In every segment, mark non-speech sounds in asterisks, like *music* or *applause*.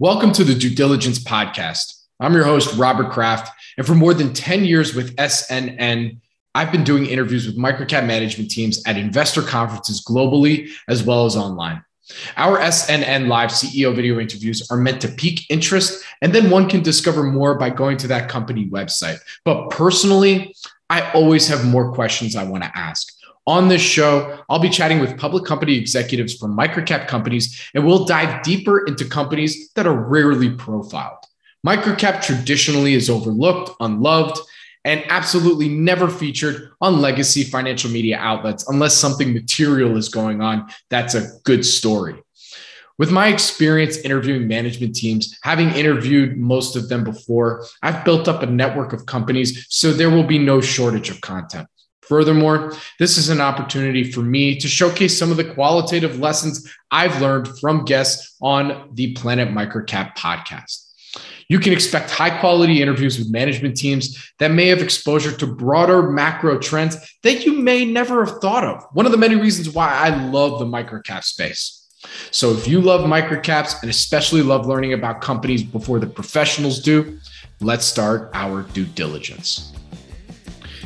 Welcome to the Due Diligence Podcast. I'm your host, Robert Kraft. And for more than 10 years with SNN, I've been doing interviews with microcap management teams at investor conferences globally as well as online. Our SNN Live CEO video interviews are meant to pique interest, and then one can discover more by going to that company website. But personally, I always have more questions I want to ask. On this show, I'll be chatting with public company executives from microcap companies, and we'll dive deeper into companies that are rarely profiled. Microcap traditionally is overlooked, unloved, and absolutely never featured on legacy financial media outlets unless something material is going on. That's a good story. With my experience interviewing management teams, having interviewed most of them before, I've built up a network of companies, so there will be no shortage of content. Furthermore, this is an opportunity for me to showcase some of the qualitative lessons I've learned from guests on the Planet Microcap podcast. You can expect high quality interviews with management teams that may have exposure to broader macro trends that you may never have thought of. One of the many reasons why I love the microcap space. So, if you love microcaps and especially love learning about companies before the professionals do, let's start our due diligence.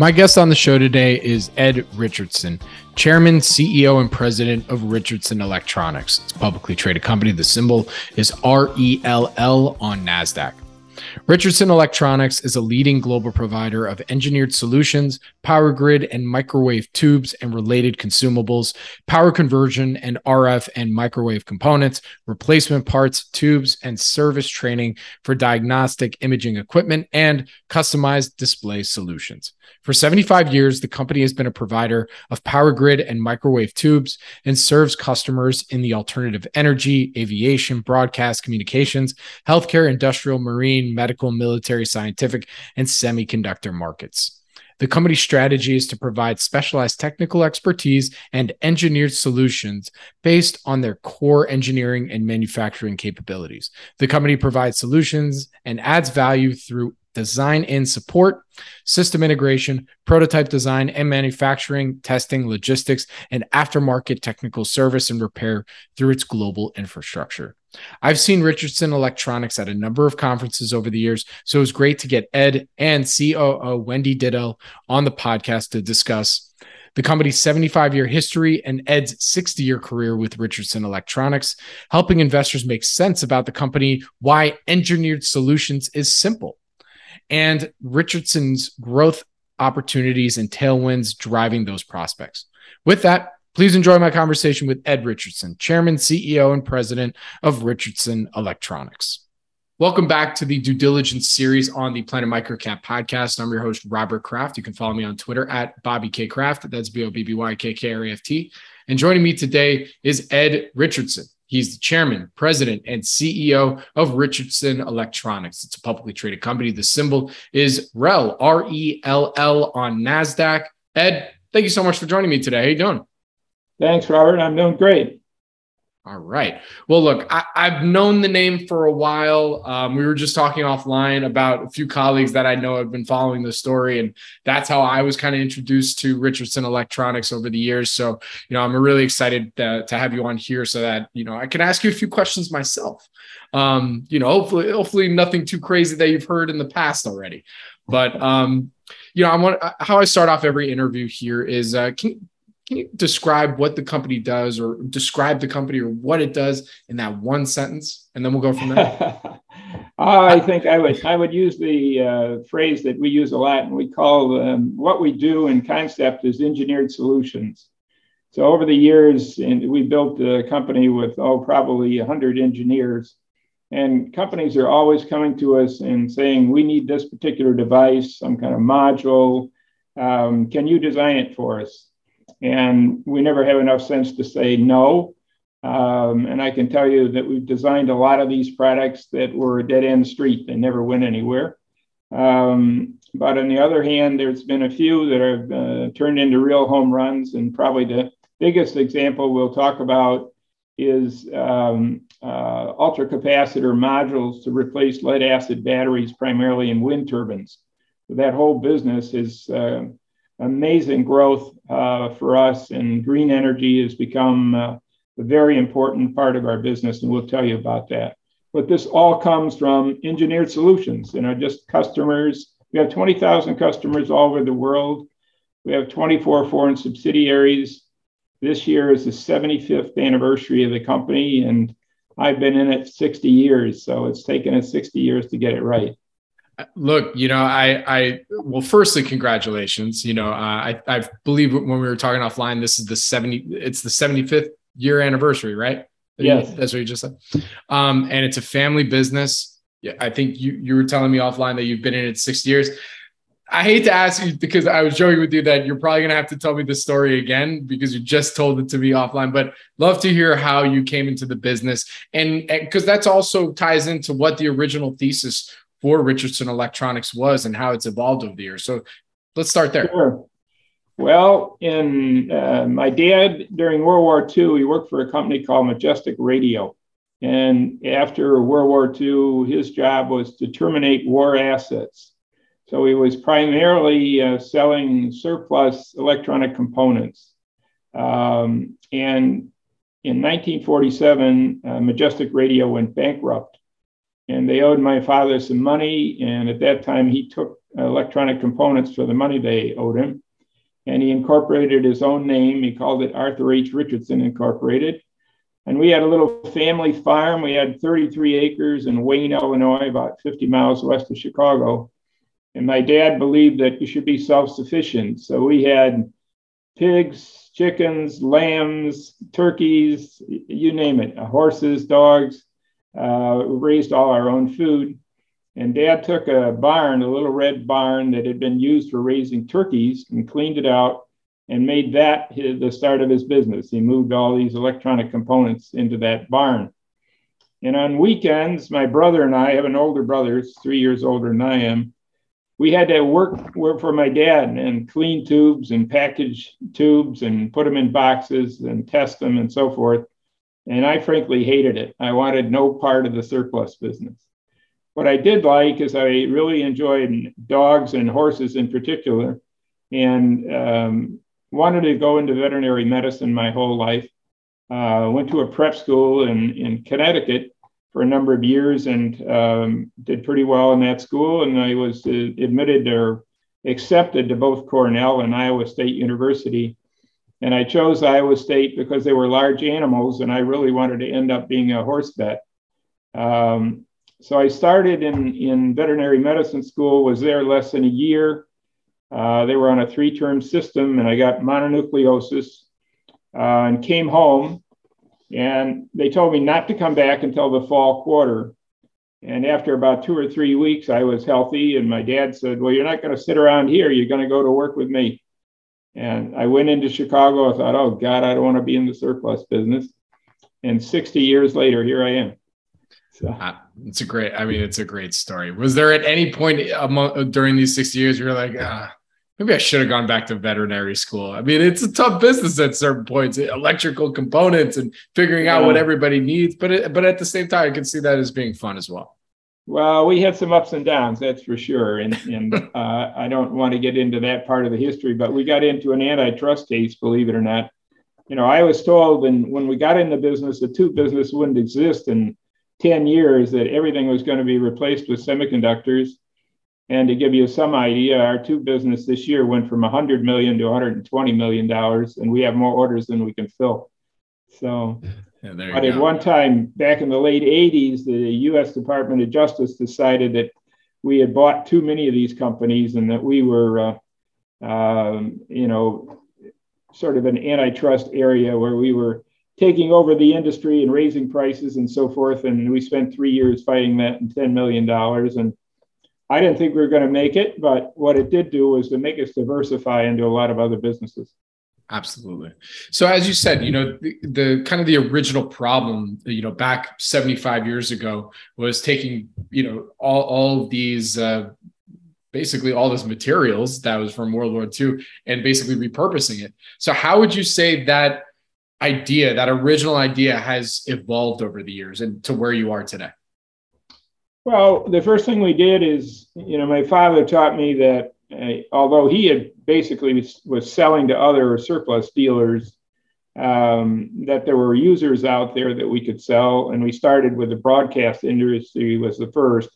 My guest on the show today is Ed Richardson, Chairman, CEO, and President of Richardson Electronics. It's a publicly traded company. The symbol is RELL on NASDAQ. Richardson Electronics is a leading global provider of engineered solutions, power grid and microwave tubes and related consumables, power conversion and RF and microwave components, replacement parts, tubes, and service training for diagnostic imaging equipment and customized display solutions. For 75 years, the company has been a provider of power grid and microwave tubes and serves customers in the alternative energy, aviation, broadcast, communications, healthcare, industrial, marine, medical, military, scientific, and semiconductor markets. The company's strategy is to provide specialized technical expertise and engineered solutions based on their core engineering and manufacturing capabilities. The company provides solutions and adds value through design and support, system integration, prototype design and manufacturing, testing, logistics, and aftermarket technical service and repair through its global infrastructure. I've seen Richardson Electronics at a number of conferences over the years, so it was great to get Ed and COO Wendy Diddell on the podcast to discuss the company's 75 year history and Ed's 60 year career with Richardson Electronics, helping investors make sense about the company, why engineered solutions is simple and Richardson's growth opportunities and tailwinds driving those prospects. With that, please enjoy my conversation with Ed Richardson, Chairman, CEO, and President of Richardson Electronics. Welcome back to the due diligence series on the Planet Microcap podcast. I'm your host, Robert Kraft. You can follow me on Twitter at Bobby K. Kraft. That's B O B B Y K K R A F T. And joining me today is Ed Richardson. He's the chairman, president, and CEO of Richardson Electronics. It's a publicly traded company. The symbol is REL, R E L L on NASDAQ. Ed, thank you so much for joining me today. How you doing? Thanks, Robert. I'm doing great. All right. Well, look, I, have known the name for a while. Um, we were just talking offline about a few colleagues that I know have been following the story, and that's how I was kind of introduced to Richardson Electronics over the years. So, you know, I'm really excited to, to have you on here so that you know I can ask you a few questions myself. Um, you know, hopefully, hopefully nothing too crazy that you've heard in the past already. But um, you know, I want how I start off every interview here is uh, can describe what the company does or describe the company or what it does in that one sentence? And then we'll go from there. *laughs* I think I would I would use the uh, phrase that we use a lot, and we call um, what we do in concept is engineered solutions. So over the years, and we built a company with oh probably 100 engineers, and companies are always coming to us and saying we need this particular device, some kind of module. Um, can you design it for us? And we never have enough sense to say no. Um, and I can tell you that we've designed a lot of these products that were dead end street. They never went anywhere. Um, but on the other hand, there's been a few that have uh, turned into real home runs. And probably the biggest example we'll talk about is um, uh, ultracapacitor modules to replace lead acid batteries, primarily in wind turbines. That whole business is uh, amazing growth uh, for us, and green energy has become uh, a very important part of our business, and we'll tell you about that. But this all comes from engineered solutions, you know, just customers. We have 20,000 customers all over the world. We have 24 foreign subsidiaries. This year is the 75th anniversary of the company, and I've been in it 60 years. So it's taken us 60 years to get it right. Look, you know, I, I, well, firstly, congratulations. You know, uh, I, I believe when we were talking offline, this is the 70, it's the 75th year anniversary, right? Yes. That's what you just said. Um, and it's a family business. Yeah, I think you, you were telling me offline that you've been in it six years. I hate to ask you because I was joking with you that you're probably going to have to tell me the story again because you just told it to me offline, but love to hear how you came into the business. And because that's also ties into what the original thesis for Richardson Electronics was and how it's evolved over the years. So let's start there. Sure. Well, in uh, my dad during World War II, he worked for a company called Majestic Radio. And after World War II, his job was to terminate war assets. So he was primarily uh, selling surplus electronic components. Um, and in 1947, uh, Majestic Radio went bankrupt. And they owed my father some money. And at that time, he took electronic components for the money they owed him and he incorporated his own name. He called it Arthur H. Richardson Incorporated. And we had a little family farm. We had 33 acres in Wayne, Illinois, about 50 miles west of Chicago. And my dad believed that you should be self sufficient. So we had pigs, chickens, lambs, turkeys, you name it, horses, dogs. Uh, raised all our own food. And dad took a barn, a little red barn that had been used for raising turkeys, and cleaned it out and made that his, the start of his business. He moved all these electronic components into that barn. And on weekends, my brother and I I have an older brother, three years older than I am. We had to work, work for my dad and clean tubes and package tubes and put them in boxes and test them and so forth. And I frankly hated it. I wanted no part of the surplus business. What I did like is I really enjoyed dogs and horses in particular, and um, wanted to go into veterinary medicine my whole life. Uh, went to a prep school in, in Connecticut for a number of years and um, did pretty well in that school. And I was uh, admitted or accepted to both Cornell and Iowa State University. And I chose Iowa State because they were large animals, and I really wanted to end up being a horse vet. Um, so I started in, in veterinary medicine school, was there less than a year. Uh, they were on a three term system, and I got mononucleosis uh, and came home. And they told me not to come back until the fall quarter. And after about two or three weeks, I was healthy. And my dad said, Well, you're not going to sit around here. You're going to go to work with me. And I went into Chicago. I thought, Oh, God, I don't want to be in the surplus business. And 60 years later, here I am. So. Uh, it's a great. I mean, it's a great story. Was there at any point among, during these six years you're like, ah, maybe I should have gone back to veterinary school? I mean, it's a tough business at certain points, electrical components and figuring out yeah. what everybody needs. But it, but at the same time, I can see that as being fun as well. Well, we had some ups and downs, that's for sure. And, *laughs* and uh, I don't want to get into that part of the history, but we got into an antitrust case, believe it or not. You know, I was told when, when we got in the business, the tube business wouldn't exist. in 10 years that everything was going to be replaced with semiconductors. And to give you some idea, our tube business this year went from 100 million to 120 million dollars, and we have more orders than we can fill. So, yeah, but at one time back in the late 80s, the U.S. Department of Justice decided that we had bought too many of these companies and that we were, uh, um, you know, sort of an antitrust area where we were taking over the industry and raising prices and so forth. And we spent three years fighting that and $10 million. And I didn't think we were going to make it, but what it did do was to make us diversify into a lot of other businesses. Absolutely. So as you said, you know, the, the, kind of the original problem, you know, back 75 years ago was taking, you know, all, all of these, uh, basically all those materials that was from World War II and basically repurposing it. So how would you say that idea, that original idea has evolved over the years and to where you are today? Well, the first thing we did is, you know, my father taught me that uh, although he had basically was, selling to other surplus dealers, um, that there were users out there that we could sell. And we started with the broadcast industry was the first.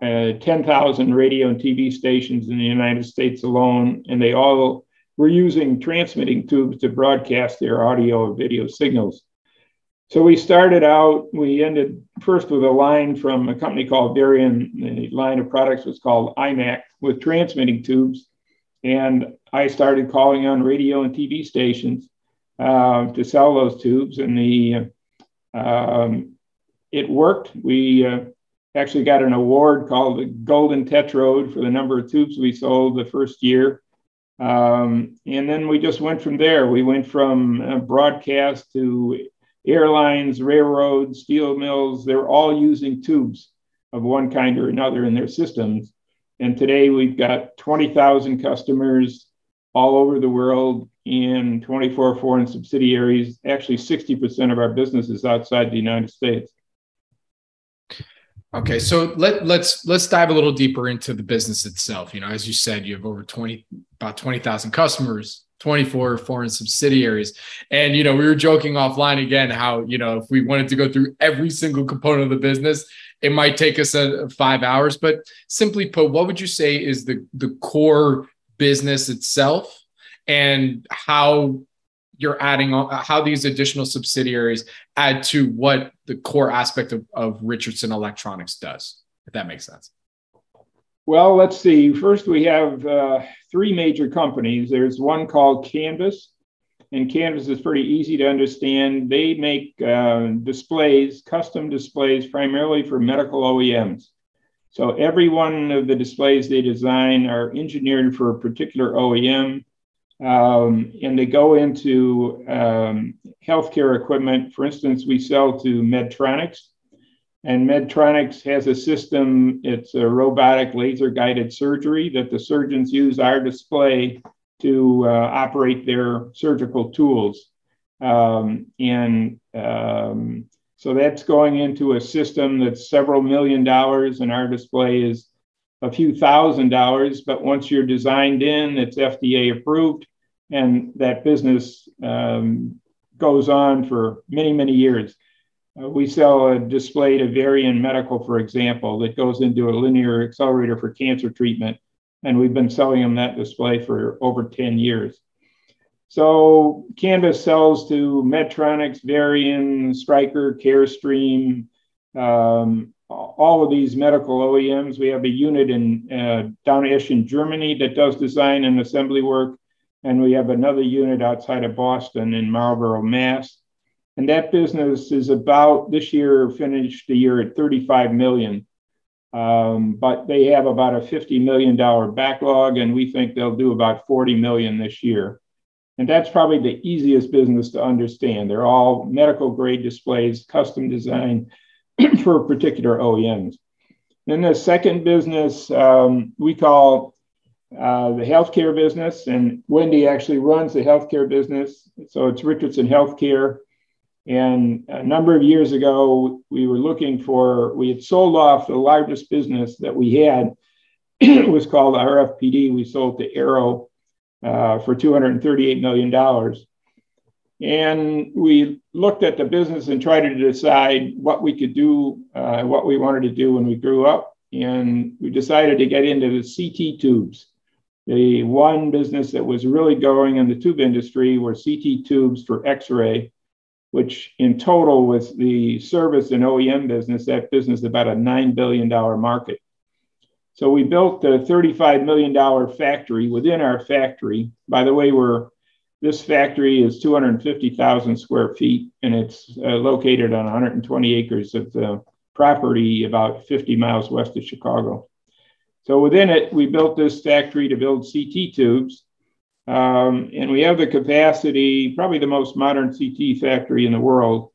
Uh, 10,000 radio and TV stations in the United States alone, and they all were using transmitting tubes to broadcast their audio or video signals. So we started out, we ended first with a line from a company called Varian. The line of products was called Eimac with transmitting tubes. And I started calling on radio and TV stations uh, to sell those tubes. And the um, it worked. We uh, actually got an award called the Golden Tetrode for the number of tubes we sold the first year. Um, and then we just went from there. We went from uh, broadcast to airlines, railroads, steel mills, they're all using tubes of one kind or another in their systems. And today we've got 20,000 customers all over the world in 24 foreign subsidiaries. Actually, 60% of our business is outside the United States. Okay, so let let's let's dive a little deeper into the business itself. You know, as you said, you have over 20 about 20,000 customers, 24 foreign subsidiaries. And, you know, we were joking offline again how, you know, if we wanted to go through every single component of the business, it might take us a, five hours. But simply put, what would you say is the, the core business itself and how you're adding on how these additional subsidiaries add to what the core aspect of, of Richardson Electronics does, if that makes sense. Well, let's see. First, we have uh, three major companies. There's one called Canvys, and Canvys is pretty easy to understand. They make uh, displays, custom displays, primarily for medical OEMs. So every one of the displays they design are engineered for a particular OEM, um, and they go into um, healthcare equipment. For instance, we sell to Medtronics and Medtronics has a system, it's a robotic laser guided surgery that the surgeons use our display to uh, operate their surgical tools. Um, and um, so that's going into a system that's several million dollars, and our display is a few thousand dollars. But once you're designed in, it's FDA approved, and that business um, goes on for many, many years. Uh, we sell a display to Varian Medical, for example, that goes into a linear accelerator for cancer treatment. And we've been selling them that display for over 10 years. So Canvys sells to Medtronics, Varian, Stryker, Carestream, um, all of these medical OEMs. We have a unit in uh, in Germany that does design and assembly work. And we have another unit outside of Boston in Marlborough, Mass and that business is about this year finished the year at 35 million. Um, but they have about a $50 million backlog, and we think they'll do about 40 million this year. And that's probably the easiest business to understand. They're all medical grade displays, custom designed *clears throat* for particular OEMs. Then the second business um, we call uh, the healthcare business, and Wendy actually runs the healthcare business. So it's Richardson Healthcare. And a number of years ago, we were looking for, we had sold off the largest business that we had. *clears throat* it was called RFPD. We sold to Arrow uh, for $238 million. And we looked at the business and tried to decide what we could do, uh, what we wanted to do when we grew up. And we decided to get into the CT tubes. The one business that was really going in the tube industry were CT tubes for X ray which in total with the service and OEM business, that business is about a $9 billion market. So we built a $35 million factory within our factory. By the way, we're this factory is 250,000 square feet and it's uh, located on 120 acres of the property about 50 miles west of Chicago. So within it, we built this factory to build CT tubes Um, and we have the capacity, probably the most modern CT factory in the world.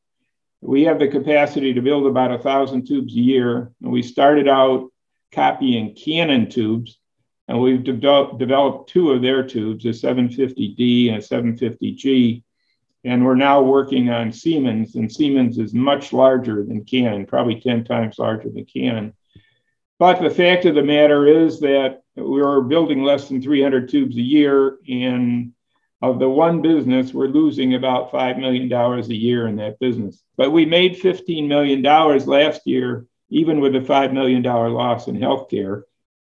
We have the capacity to build about a thousand tubes a year. And we started out copying Canon tubes, and we've de- developed two of their tubes, a 750D and a 750G. And we're now working on Siemens, and Siemens is much larger than Canon, probably 10 times larger than Canon. But the fact of the matter is that we're building less than 300 tubes a year. And of the one business, we're losing about $5 million a year in that business. But we made $15 million last year, even with a $5 million loss in healthcare.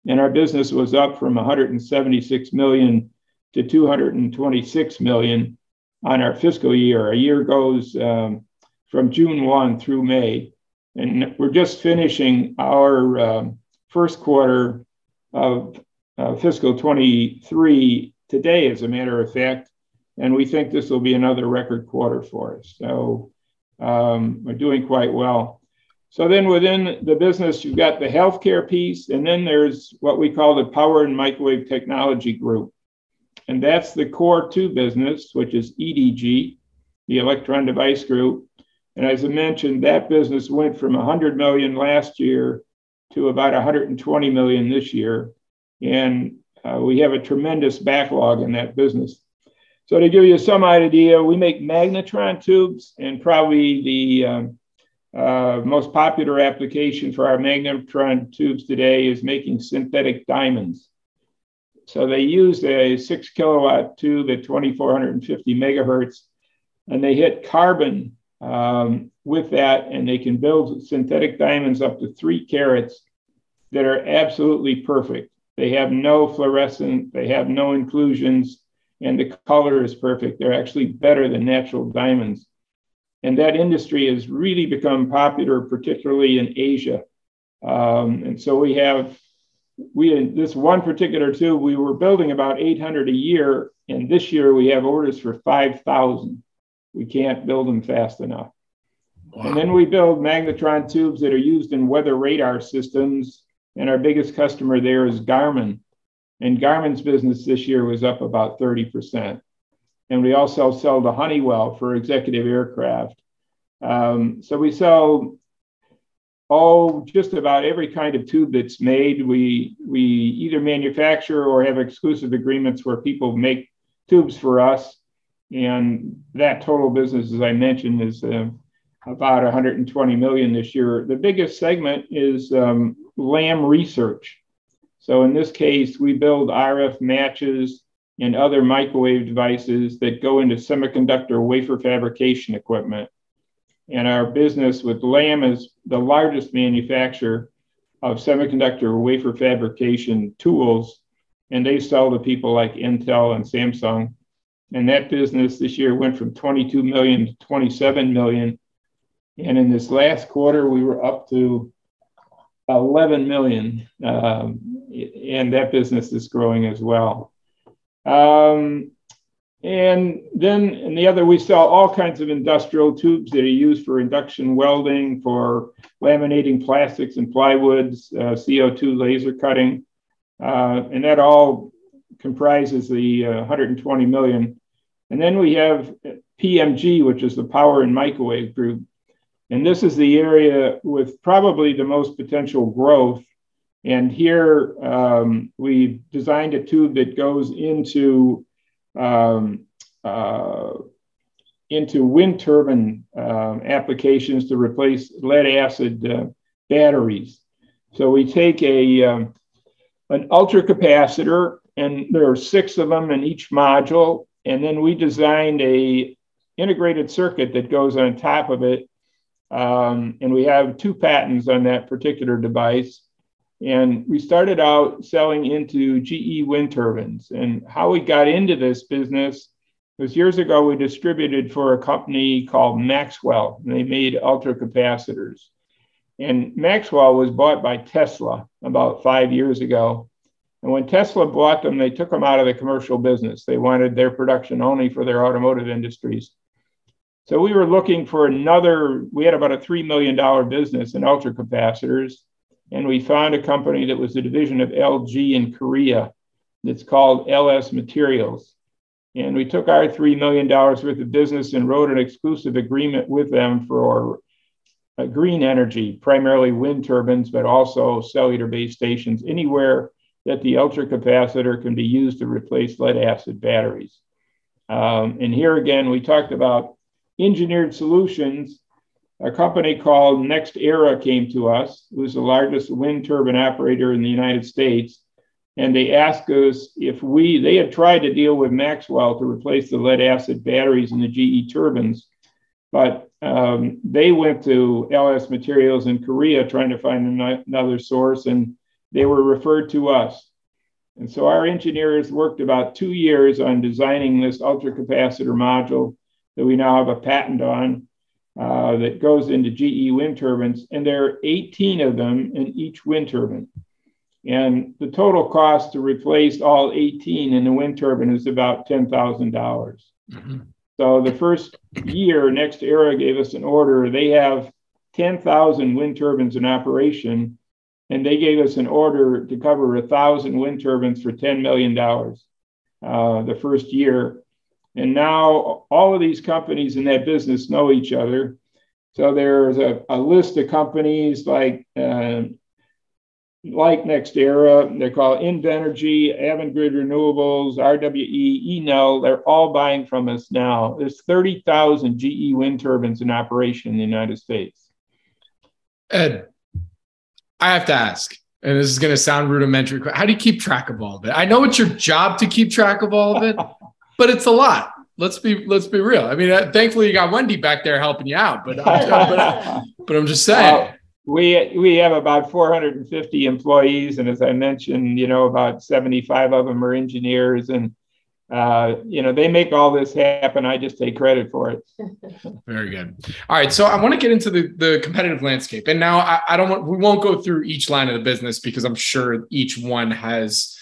And our business was up from 176 million to 226 million on our fiscal year. A year goes um, from June 1 through May. And we're just finishing our um, first quarter of uh, fiscal 23 today, as a matter of fact. And we think this will be another record quarter for us. So um, we're doing quite well. So then within the business, you've got the healthcare piece, and then there's what we call the power and microwave technology group. And that's the core two business, which is EDG, the electron device group. And as I mentioned, that business went from 100 million last year to about 120 million this year. And uh, we have a tremendous backlog in that business. So to give you some idea, we make magnetron tubes, and probably the um, uh, most popular application for our magnetron tubes today is making synthetic diamonds. So they use a six kilowatt tube at 2450 megahertz, and they hit carbon um, with that, and they can build synthetic diamonds up to three carats that are absolutely perfect. They have no fluorescent, they have no inclusions, and the color is perfect. They're actually better than natural diamonds. And that industry has really become popular, particularly in Asia. Um, and so we have, we this one particular tube, we were building about 800 a year, and this year we have orders for 5,000. We can't build them fast enough. Wow. And then we build magnetron tubes that are used in weather radar systems. And our biggest customer there is Garmin. And Garmin's business this year was up about 30%. And we also sell to Honeywell for executive aircraft. Um, so we sell all just about every kind of tube that's made. We we either manufacture or have exclusive agreements where people make tubes for us, and that total business, as I mentioned, is uh, about 120 million this year. The biggest segment is um, Lam research. So in this case, we build RF matches and other microwave devices that go into semiconductor wafer fabrication equipment. And our business with Lam is the largest manufacturer of semiconductor wafer fabrication tools. And they sell to people like Intel and Samsung. And that business this year went from 22 million to 27 million. And in this last quarter, we were up to 11 million. Um, and that business is growing as well. Um, and then in the other, we sell all kinds of industrial tubes that are used for induction welding, for laminating plastics and plywoods, uh, CO2 laser cutting. Uh, and that all comprises the uh, 120 million. And then we have PMG, which is the power and microwave group. And this is the area with probably the most potential growth. And here um, we designed a tube that goes into um, uh, into wind turbine uh, applications to replace lead acid uh, batteries. So we take a um, an ultracapacitor, and there are six of them in each module, and then we designed a integrated circuit that goes on top of it. Um, and we have two patents on that particular device. And we started out selling into GE wind turbines. And how we got into this business was years ago, we distributed for a company called Maxwell. And they made ultracapacitors. And Maxwell was bought by Tesla about five years ago. And when Tesla bought them, they took them out of the commercial business. They wanted their production only for their automotive industries. So we were looking for another, we had about a $3 million business in ultracapacitors. And we found a company that was a division of LG in Korea that's called LS Materials. And we took our $3 million worth of business and wrote an exclusive agreement with them for uh, green energy, primarily wind turbines, but also cellular base stations, anywhere that the ultracapacitor can be used to replace lead acid batteries. Um, and here again, we talked about engineered solutions. A company called NextEra came to us, who's the largest wind turbine operator in the United States. And they asked us if we, they had tried to deal with Maxwell to replace the lead acid batteries in the GE turbines, but um, they went to LS Materials in Korea trying to find another source, and they were referred to us. And so our engineers worked about two years on designing this ultracapacitor module that we now have a patent on uh, that goes into GE wind turbines. And there are 18 of them in each wind turbine. And the total cost to replace all 18 in the wind turbine is about 10,000. dollars mm-hmm. So the first year, NextEra gave us an order. They have 10,000 wind turbines in operation and they gave us an order to cover a thousand wind turbines for $10 million uh, the first year. And now all of these companies in that business know each other. So there's a, a list of companies like uh, like NextEra, they're called Invenergy, Avangrid Renewables, RWE, Enel. They're all buying from us now. There's 30,000 GE wind turbines in operation in the United States. Ed, I have to ask, and this is going to sound rudimentary. How do you keep track of all of it? I know it's your job to keep track of all of it, *laughs* but it's a lot. Let's be let's be real. I mean, uh, thankfully you got Wendy back there helping you out, but uh, but, uh, *laughs* but, I'm just saying. Uh, we we have about 450 employees, and as I mentioned, you know, about 75 of them are engineers, and uh, you know, they make all this happen. I just take credit for it. *laughs* Very good. All right. So I want to get into the, the competitive landscape. And now I, I don't want, we won't go through each line of the business because I'm sure each one has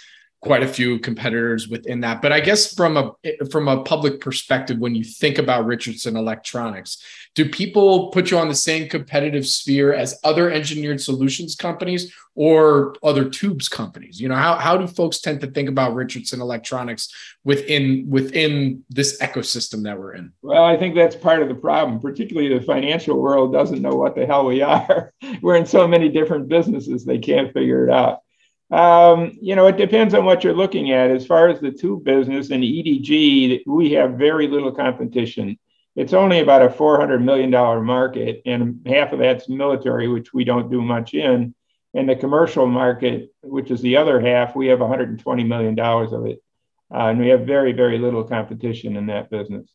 quite a few competitors within that. But I guess from a from a public perspective, when you think about Richardson Electronics, do people put you on the same competitive sphere as other engineered solutions companies or other tubes companies? You know, how how do folks tend to think about Richardson Electronics within within this ecosystem that we're in? Well, I think that's part of the problem. Particularly the financial world doesn't know what the hell we are. *laughs* we're in so many different businesses they can't figure it out. Um, you know, it depends on what you're looking at. As far as the tube business and EDG, we have very little competition. It's only about a $400 million market, and half of that's military, which we don't do much in. And the commercial market, which is the other half, we have $120 million of it. Uh, and we have very, very little competition in that business.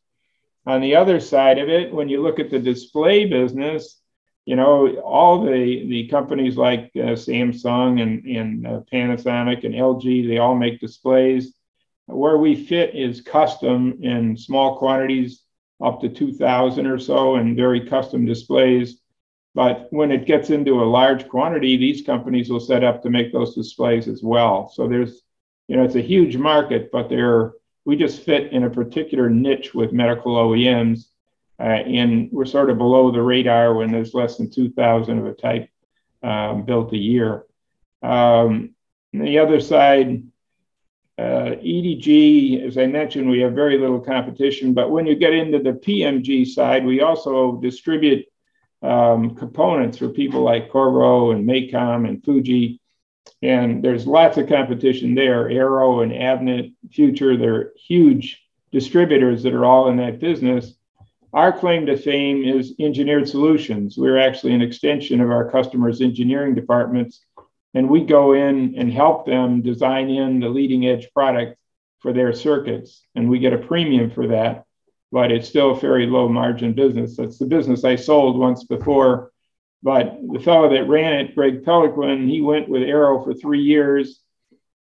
On the other side of it, when you look at the display business, you know, all the, the companies like uh, Samsung and, and uh, Panasonic and LG, they all make displays. Where we fit is custom in small quantities, up to 2,000 or so, and very custom displays. But when it gets into a large quantity, these companies will set up to make those displays as well. So there's, you know, it's a huge market, but they're, we just fit in a particular niche with medical OEMs and we're sort of below the radar when there's less than 2,000 of a type um, built a year. Um, the other side, uh, EDG, as I mentioned, we have very little competition, but when you get into the PMG side, we also distribute um, components for people like Qorvo and MACOM and Fuji. And there's lots of competition there. Arrow and Avnet, Future, they're huge distributors that are all in that business. Our claim to fame is engineered solutions. We're actually an extension of our customers' engineering departments, and we go in and help them design in the leading edge product for their circuits, and we get a premium for that. But it's still a very low margin business. That's the business I sold once before. But the fellow that ran it, Greg Peloquin, he went with Arrow for three years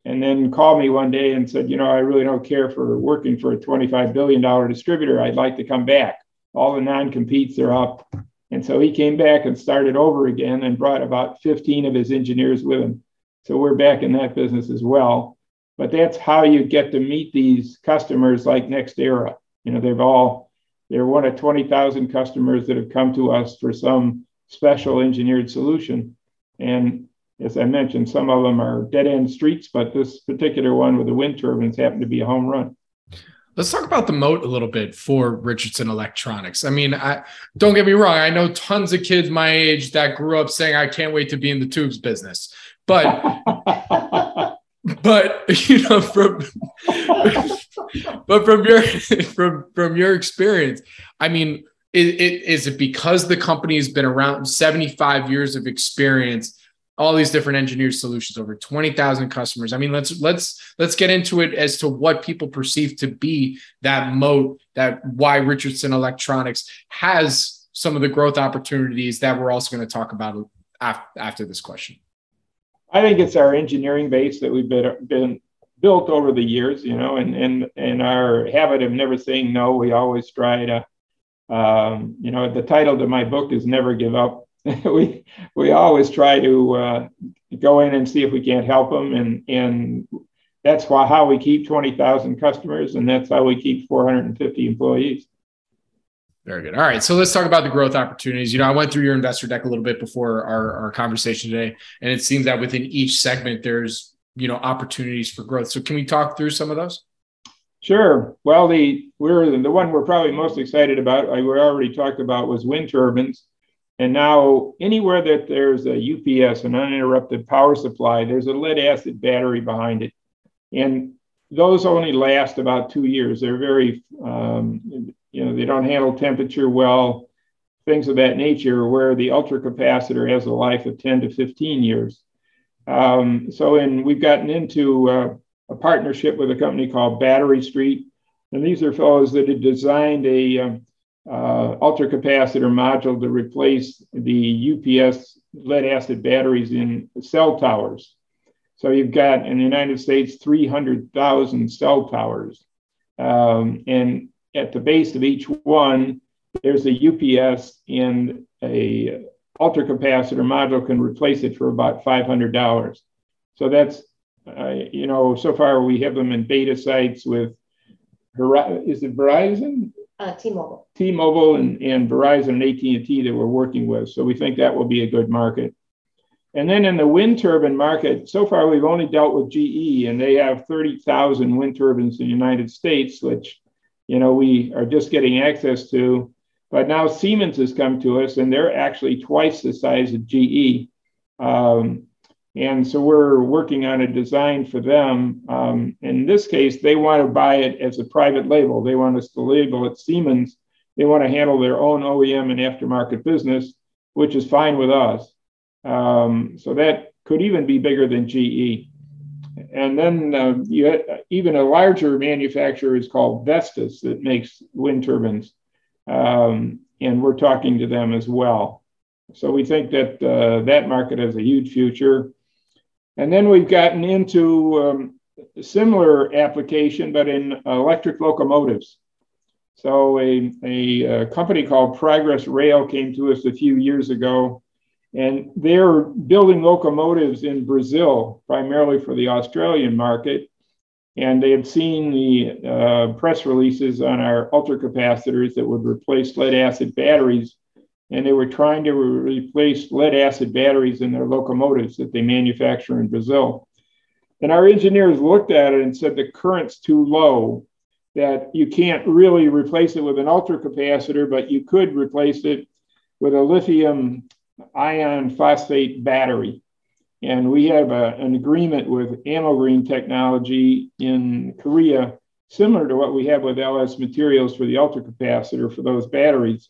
and then called me one day and said, You know, I really don't care for working for a $25 billion distributor. I'd like to come back all the non-competes are up. And so he came back and started over again and brought about 15 of his engineers with him. So we're back in that business as well. But that's how you get to meet these customers like NextEra. You know, they've all, they're one of 20,000 customers that have come to us for some special engineered solution. And as I mentioned, some of them are dead end streets, but this particular one with the wind turbines happened to be a home run. Let's talk about the moat a little bit for Richardson Electronics. I mean, I don't get me wrong. I know tons of kids my age that grew up saying, "I can't wait to be in the tubes business," but, *laughs* but you know, from but from your from from your experience, I mean, it, it, is it because the company has been around seventy five years of experience? All these different engineered solutions over 20,000 customers. I mean, let's let's let's get into it as to what people perceive to be that moat that why Richardson Electronics has some of the growth opportunities that we're also going to talk about after this question. I think it's our engineering base that we've been, been built over the years, you know, and and and our habit of never saying no. We always try to, um, you know, the title to my book is "Never Give Up." *laughs* we we always try to uh, go in and see if we can't help them, and and that's why how we keep twenty thousand customers, and that's how we keep four hundred and fifty employees. Very good. All right. So let's talk about the growth opportunities. You know, I went through your investor deck a little bit before our, our conversation today, and it seems that within each segment, there's, you know, opportunities for growth. So can we talk through some of those? Sure. Well, the we're the one we're probably most excited about, I we already talked about was wind turbines. And now, anywhere that there's a UPS, an uninterrupted power supply, there's a lead acid battery behind it. And those only last about two years. They're very, um, you know, they don't handle temperature well, things of that nature, where the ultracapacitor has a life of 10 to 15 years. Um, so, and we've gotten into uh, a partnership with a company called Battery Street. And these are fellows that had designed a, um, uh, ultracapacitor module to replace the UPS lead acid batteries in cell towers. So you've got in the United States 300,000 cell towers. Um, and at the base of each one, there's a UPS and a ultracapacitor module can replace it for about $500. So that's, uh, you know, so far we have them in beta sites with, is it Verizon? Uh, T-Mobile. T-Mobile and, and Verizon and AT&T that we're working with. So we think that will be a good market. And then in the wind turbine market, so far we've only dealt with GE, and they have 30,000 wind turbines in the United States, which, you know, we are just getting access to. But now Siemens has come to us, and they're actually twice the size of GE. Um, and so we're working on a design for them. Um, in this case, they want to buy it as a private label. They want us to label it Siemens. They want to handle their own OEM and aftermarket business, which is fine with us. Um, so that could even be bigger than GE. And then uh, you even a larger manufacturer is called Vestas that makes wind turbines. Um, and we're talking to them as well. So we think that uh, that market has a huge future. And then we've gotten into um, similar application, but in electric locomotives. So a, a, a, company called Progress Rail came to us a few years ago, and they're building locomotives in Brazil, primarily for the Australian market. And they had seen the uh, press releases on our ultracapacitors that would replace lead acid batteries and they were trying to replace lead acid batteries in their locomotives that they manufacture in Brazil. And our engineers looked at it and said the current's too low, that you can't really replace it with an ultracapacitor, but you could replace it with a lithium ion phosphate battery. And we have a, an agreement with Amogreen Technology in Korea, similar to what we have with LS Materials for the ultracapacitor for those batteries.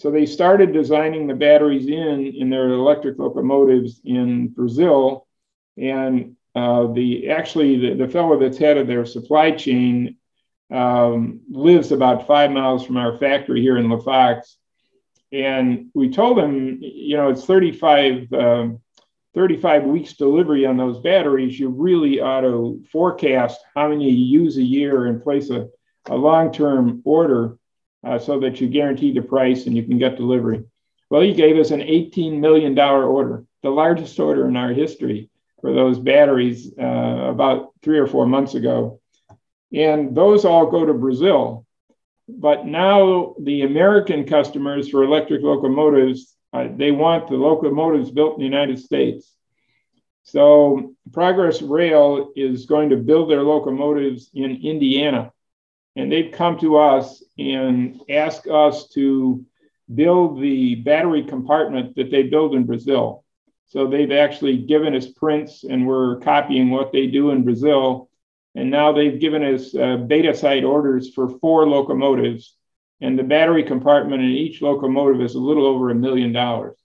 So they started designing the batteries in in their electric locomotives in Brazil, and uh, the actually the, the fellow that's head of their supply chain um, lives about five miles from our factory here in LaFox. And we told him, you know, it's 35, um, 35 weeks delivery on those batteries. You really ought to forecast how many you use a year and place a, a long term order uh, so that you guarantee the price and you can get delivery. Well, he gave us an $18 million order, the largest order in our history for those batteries uh, about three or four months ago. And those all go to Brazil. But now the American customers for electric locomotives, uh, they want the locomotives built in the United States. So Progress Rail is going to build their locomotives in Indiana and they've come to us and asked us to build the battery compartment that they build in Brazil. So they've actually given us prints, and we're copying what they do in Brazil. And now they've given us uh, beta site orders for four locomotives, and the battery compartment in each locomotive is a little over a million dollars.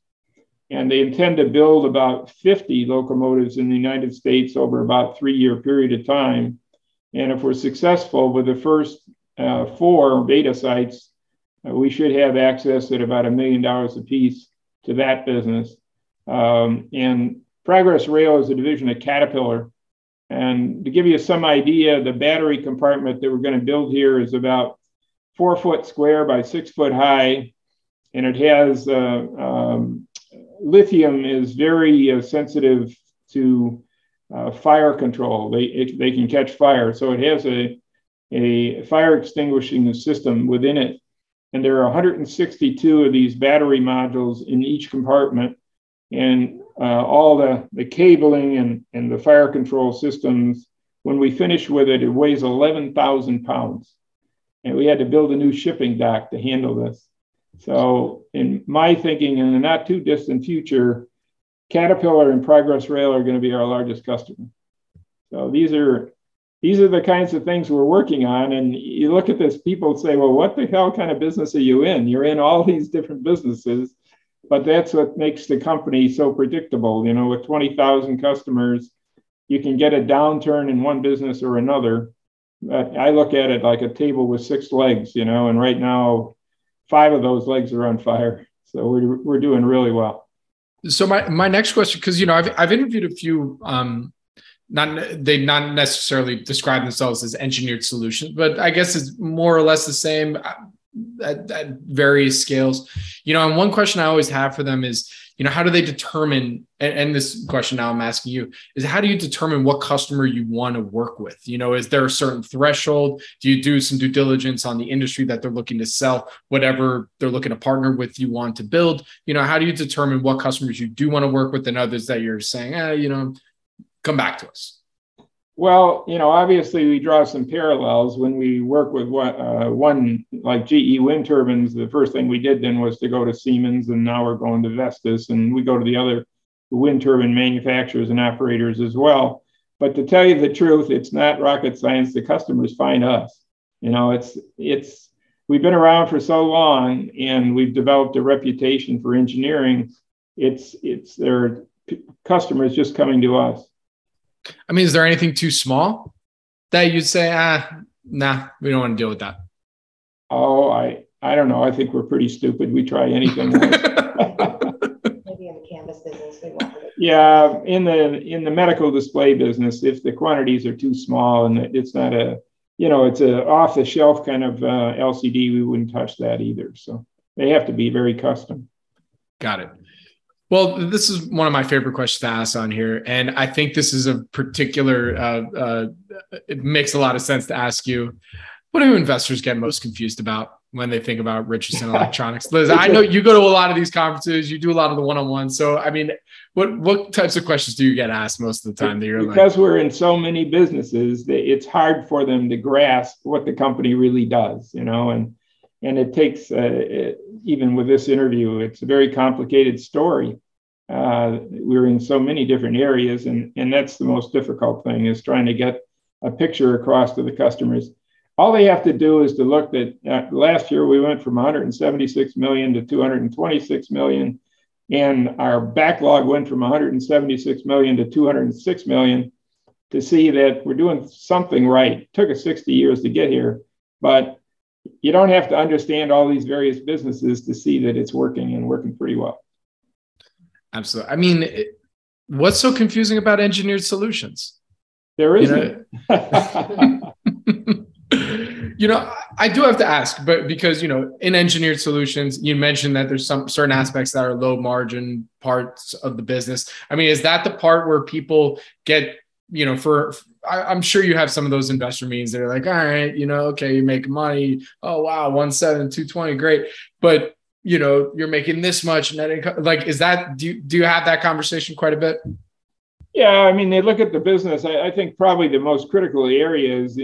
And they intend to build about 50 locomotives in the United States over about three year period of time. And if we're successful with the first uh, four beta sites, uh, we should have access at about a million dollars a piece to that business. Um, and Progress Rail is a division of Caterpillar. And to give you some idea, the battery compartment that we're going to build here is about four foot square by six foot high. And it has uh, um, lithium is very uh, sensitive to uh, fire control. They, it, they can catch fire. So it has a, a fire extinguishing system within it. And there are 162 of these battery modules in each compartment. And uh, all the, the cabling and, and the fire control systems, when we finish with it, it weighs 11,000 pounds. And we had to build a new shipping dock to handle this. So, in my thinking, in the not too distant future, Caterpillar and Progress Rail are going to be our largest customer. So these are these are the kinds of things we're working on. And you look at this, people say, well, what the hell kind of business are you in? You're in all these different businesses, but that's what makes the company so predictable. You know, with 20,000 customers, you can get a downturn in one business or another. But I look at it like a table with six legs, you know, and right now, five of those legs are on fire. So we're, we're doing really well. So my, my next question, because, you know, I've, I've interviewed a few um, not they not necessarily describe themselves as engineered solutions, but I guess it's more or less the same at, at, various scales. You know, and one question I always have for them is, you know, how do they determine? And, and this question now I'm asking you is, how do you determine what customer you want to work with? You know, is there a certain threshold? Do you do some due diligence on the industry that they're looking to sell, whatever they're looking to partner with? You want to build. You know, how do you determine what customers you do want to work with and others that you're saying, eh, you know come back to us? Well, you know, obviously we draw some parallels when we work with one, uh, one like GE wind turbines. The first thing we did then was to go to Siemens, and now we're going to Vestas, and we go to the other wind turbine manufacturers and operators as well. But to tell you the truth, it's not rocket science. The customers find us. You know, it's it's we've been around for so long, and we've developed a reputation for engineering. It's it's their customers just coming to us. I mean, is there anything too small that you'd say, ah, nah, we don't want to deal with that? Oh, I I don't know. I think we're pretty stupid. We try anything. *laughs* Maybe in the Canvys business, we want Yeah, in the in the medical display business, if the quantities are too small and it's not a you know it's a off the shelf kind of uh, LCD, we wouldn't touch that either. So they have to be very custom. Got it. Well, this is one of my favorite questions to ask on here, and I think this is a particular. Uh, uh, it makes a lot of sense to ask you. What do investors get most confused about when they think about Richardson *laughs* Electronics? Liz, I know you go to a lot of these conferences, you do a lot of the one-on-one. So, I mean, what what types of questions do you get asked most of the time? That you're because like, we're in so many businesses, that it's hard for them to grasp what the company really does, you know, and and it takes uh, it, even with this interview it's a very complicated story. Uh, we're in so many different areas and, and that's the most difficult thing is trying to get a picture across to the customers. All they have to do is to look at uh, last year we went from 176 million to 226 million and our backlog went from 176 million to 206 million to see that we're doing something right. It took us 60 years to get here but you don't have to understand all these various businesses to see that it's working and working pretty well. Absolutely. I mean, it, what's so confusing about engineered solutions? There isn't. You know, *laughs* you know, I do have to ask, but because you know, in engineered solutions, you mentioned that there's some certain aspects that are low margin parts of the business. I mean, is that the part where people get you know, for I, am sure you have some of those investor meetings that are like, all right, you know, okay, you make money. Oh wow, one seven, two twenty, great. But you know, you're making this much net income. Like, is that do you, do you have that conversation quite a bit? Yeah, I mean, they look at the business. I, I think probably the most critical area is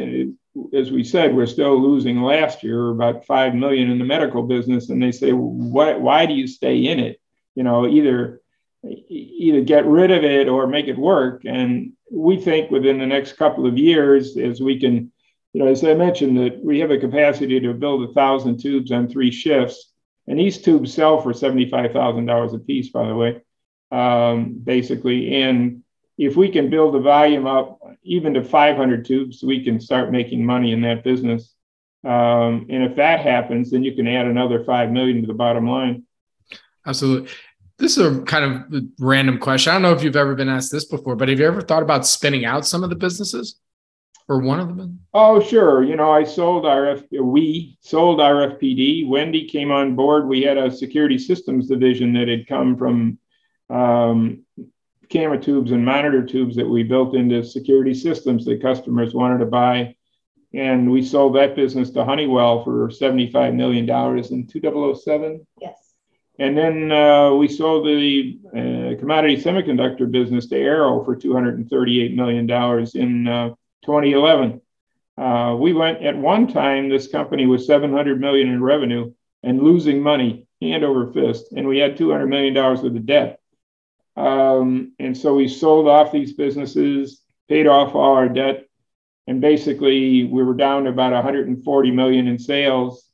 as we said, we're still losing last year about five million in the medical business, and they say, "What? Why do you stay in it? You know, either either get rid of it or make it work." And we think within the next couple of years, as we can, you know, as I mentioned, that we have a capacity to build a thousand tubes on three shifts, and these tubes sell for seventy-five thousand dollars a piece, by the way, um, basically, and if we can build the volume up even to 500 tubes, we can start making money in that business. Um, and if that happens, then you can add another five million to the bottom line. Absolutely. This is a kind of random question. I don't know if you've ever been asked this before, but have you ever thought about spinning out some of the businesses or one of them? Oh, sure. You know, I sold our we sold RFPD. Wendy came on board. We had a security systems division that had come from um, camera tubes and monitor tubes that we built into security systems that customers wanted to buy. And we sold that business to Honeywell for $75 million in 2007. Yes. And then uh, we sold the uh, commodity semiconductor business to Arrow for $238 million in uh, 2011. Uh, we went at one time, this company was 700 million in revenue and losing money hand over fist. And we had $200 million worth of debt. Um, and so we sold off these businesses, paid off all our debt, and basically we were down to about 140 million in sales,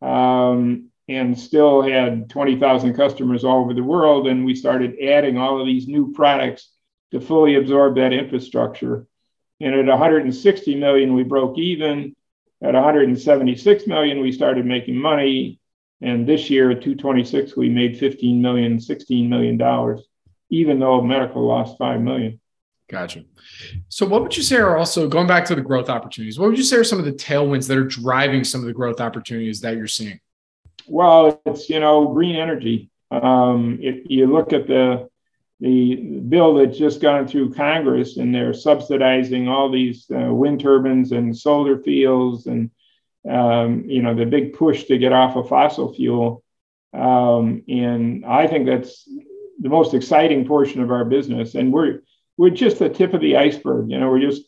um, and still had 20,000 customers all over the world. And we started adding all of these new products to fully absorb that infrastructure. And at 160 million, we broke even. At 176 million, we started making money. And this year at 226, we made 15 million, 16 million dollars even though medical lost five million. Gotcha. So, what would you say are also going back to the growth opportunities? What would you say are some of the tailwinds that are driving some of the growth opportunities that you're seeing? Well, it's you know green energy. Um, if you look at the the bill that's just gone through Congress, and they're subsidizing all these uh, wind turbines and solar fields, and um, you know the big push to get off of fossil fuel. Um, and I think that's the most exciting portion of our business, and we're we're just the tip of the iceberg. You know, we're just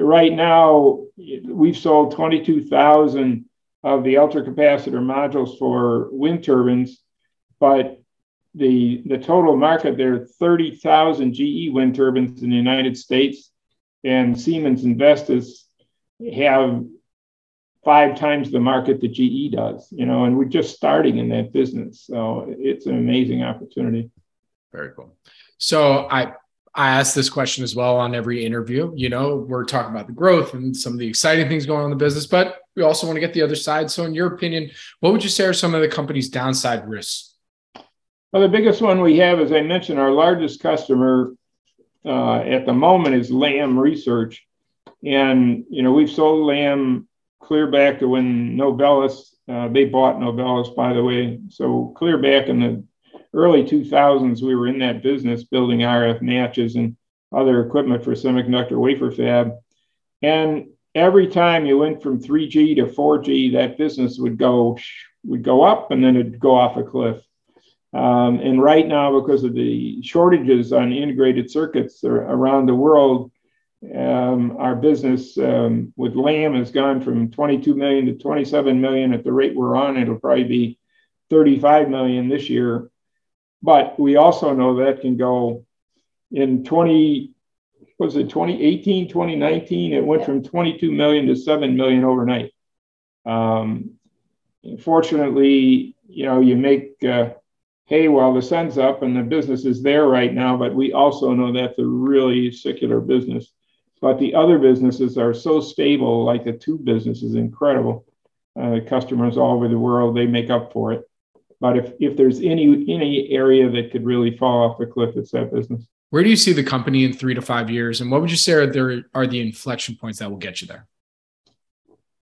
right now we've sold 22,000 of the ultracapacitor modules for wind turbines, but the the total market there are 30,000 GE wind turbines in the United States, and Siemens and Vestas have five times the market that GE does. You know, and we're just starting in that business, so it's an amazing opportunity. Very cool. So I I ask this question as well on every interview. You know, we're talking about the growth and some of the exciting things going on in the business, but we also want to get the other side. So, in your opinion, what would you say are some of the company's downside risks? Well, the biggest one we have, as I mentioned, our largest customer uh, at the moment is Lam Research, and you know we've sold Lam clear back to when Novellus uh, they bought Novellus, by the way. So clear back in the early 2000s, we were in that business building RF matches and other equipment for semiconductor wafer fab. And every time you went from 3G to 4G, that business would go would go up and then it'd go off a cliff. Um, and right now, because of the shortages on integrated circuits around the world, um, our business um, with Lam has gone from 22 million to 27 million. At the rate we're on, it'll probably be 35 million this year. But we also know that can go in 20, was it 2018, 2019? It went from 22 million to 7 million overnight. Um, fortunately, you know, you make uh, hay while the sun's up and the business is there right now, but we also know that's a really secular business. But the other businesses are so stable, like the tube business is incredible. Uh, customers all over the world, they make up for it. But if, if there's any any area that could really fall off the cliff, it's that business. Where do you see the company in three to five years? And what would you say are there are the inflection points that will get you there?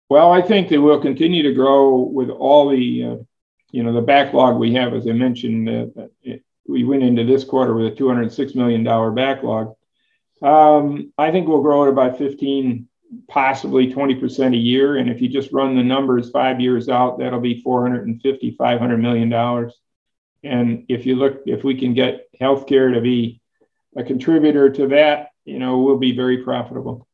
Well, I think that we'll continue to grow with all the, uh, you know, the backlog we have. As I mentioned, uh, it, we went into this quarter with a $206 million backlog. Um, I think we'll grow at about 15 possibly 20% a year. And if you just run the numbers five years out, that'll be 450, 500 million dollars. And if you look, if we can get healthcare to be a contributor to that, you know, we'll be very profitable.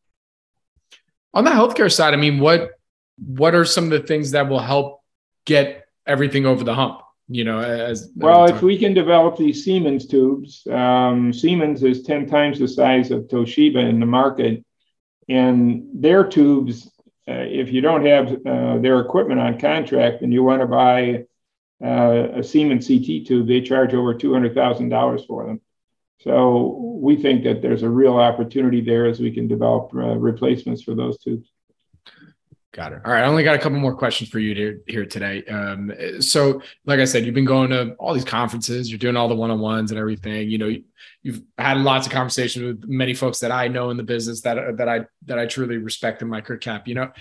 On the healthcare side, I mean, what what are some of the things that will help get everything over the hump? You know, as well, if we can develop these Siemens tubes, um, Siemens is ten times the size of Toshiba in the market, and their tubes. Uh, if you don't have uh, their equipment on contract and you want to buy uh, a Siemens CT tube, they charge over two hundred thousand dollars for them. So we think that there's a real opportunity there as we can develop uh, replacements for those tubes. Got it. All right. I only got a couple more questions for you to, here today. Um, so, like I said, you've been going to all these conferences, you're doing all the one on ones and everything. You know, you've had lots of conversations with many folks that I know in the business that that I that I truly respect in microcap. You know,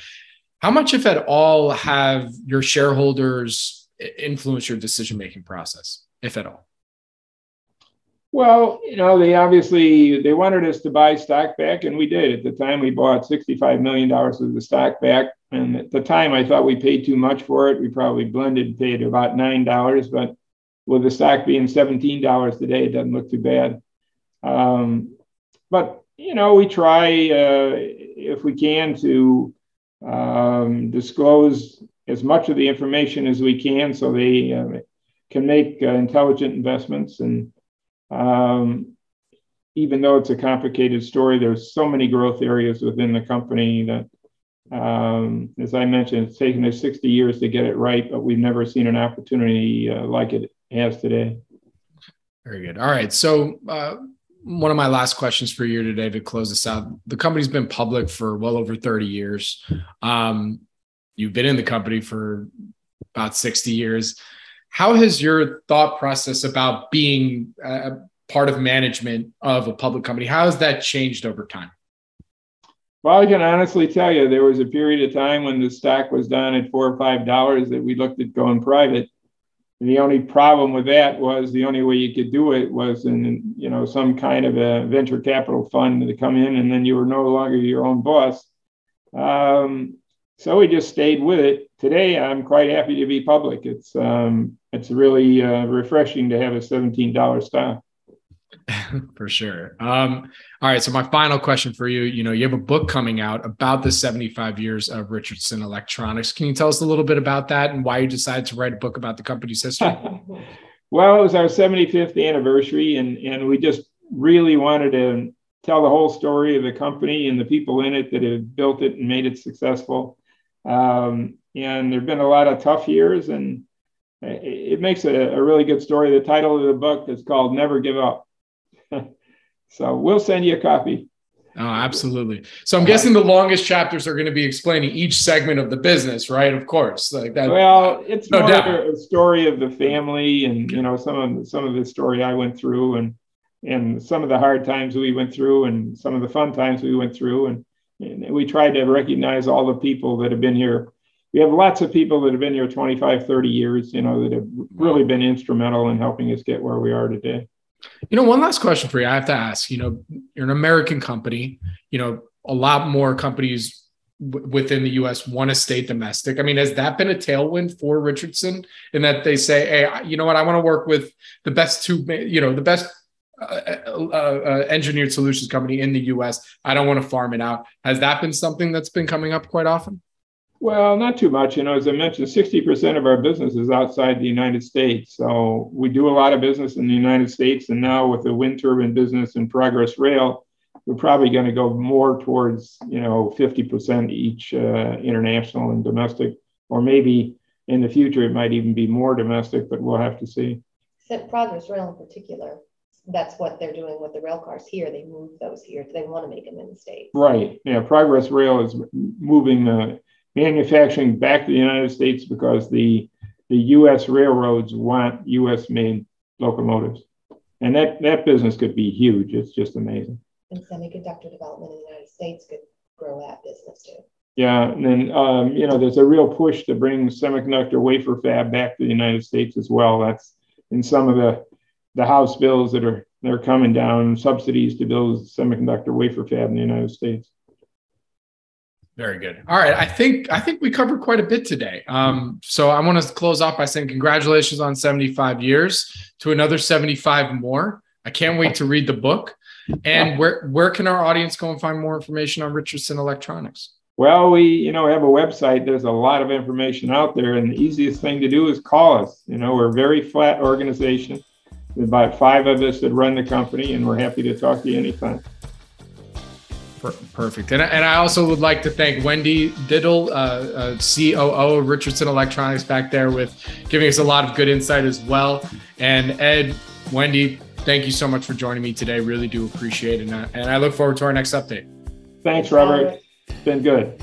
how much, if at all, have your shareholders influenced your decision making process, if at all? Well, you know, they obviously they wanted us to buy stock back, and we did. At the time, we bought sixty-five million dollars of the stock back, and at the time, I thought we paid too much for it. We probably blended paid about nine dollars, but with the stock being seventeen dollars today, it doesn't look too bad. Um, but you know, we try uh, if we can to um, disclose as much of the information as we can, so they uh, can make uh, intelligent investments and um, even though it's a complicated story, there's so many growth areas within the company that, um, as I mentioned, it's taken us 60 years to get it right, but we've never seen an opportunity uh, like it has today. Very good. All right. So, uh, one of my last questions for you today to close this out. The company's been public for well over 30 years. Um, you've been in the company for about 60 years. How has your thought process about being a part of management of a public company, how has that changed over time? Well, I can honestly tell you, there was a period of time when the stock was down at four or five dollars that we looked at going private. And the only problem with that was the only way you could do it was in you know some kind of a venture capital fund to come in, and then you were no longer your own boss. Um, so we just stayed with it. Today, I'm quite happy to be public. It's um, it's really uh, refreshing to have a $17 stock. *laughs* for sure. Um, all right. So my final question for you, you know, you have a book coming out about the 75 years of Richardson Electronics. Can you tell us a little bit about that and why you decided to write a book about the company's history? *laughs* well, it was our 75th anniversary and, and we just really wanted to tell the whole story of the company and the people in it that have built it and made it successful. Um, and there've been a lot of tough years, and it, makes a, a, really good story. The title of the book is called "Never Give Up." *laughs* so we'll send you a copy. Oh, absolutely. So I'm guessing the longest chapters are going to be explaining each segment of the business, right? Of course, like that. Well, it's no more doubt. a story of the family, and you know some of some of the story I went through, and and some of the hard times we went through, and some of the fun times we went through, and and we tried to recognize all the people that have been here. We have lots of people that have been here 25, 30 years, you know, that have really been instrumental in helping us get where we are today. You know, one last question for you. I have to ask, you know, you're an American company, you know, a lot more companies w- within the US want to stay domestic. I mean, has that been a tailwind for Richardson in that they say, hey, you know what, I want to work with the best two, you know, the best uh, uh, uh, engineered solutions company in the US. I don't want to farm it out. Has that been something that's been coming up quite often? Well, not too much. You know, as I mentioned, 60% of our business is outside the United States. So we do a lot of business in the United States. And now with the wind turbine business and Progress Rail, we're probably going to go more towards, you know, 50% each uh, international and domestic, or maybe in the future it might even be more domestic, but we'll have to see. Progress Rail in particular that's what they're doing with the rail cars here. They move those here. If they want to make them in the States. Right. Yeah. Progress Rail is moving the manufacturing back to the United States because the the U.S. railroads want U.S. made locomotives, and that that business could be huge. It's just amazing. And semiconductor development in the United States could grow that business too. Yeah, and then um, you know there's a real push to bring semiconductor wafer fab back to the United States as well. That's in some of the the House bills that are they're coming down, subsidies to build semiconductor wafer fab in the United States. Very good. All right, I think I think we covered quite a bit today. Um, so I want to close off by saying congratulations on 75 years to another 75 more. I can't wait to read the book. And where where can our audience go and find more information on Richardson Electronics? Well, we, you know, have a website. There's a lot of information out there, and the easiest thing to do is call us. You know, we're a very flat organization. There's about five of us that run the company, and we're happy to talk to you anytime. Perfect. And, and I also would like to thank Wendy Diddell, uh, uh, COO of Richardson Electronics, back there with giving us a lot of good insight as well. And Ed, Wendy, thank you so much for joining me today. Really do appreciate it. And I, and I look forward to our next update. Thanks, Robert. It's been good.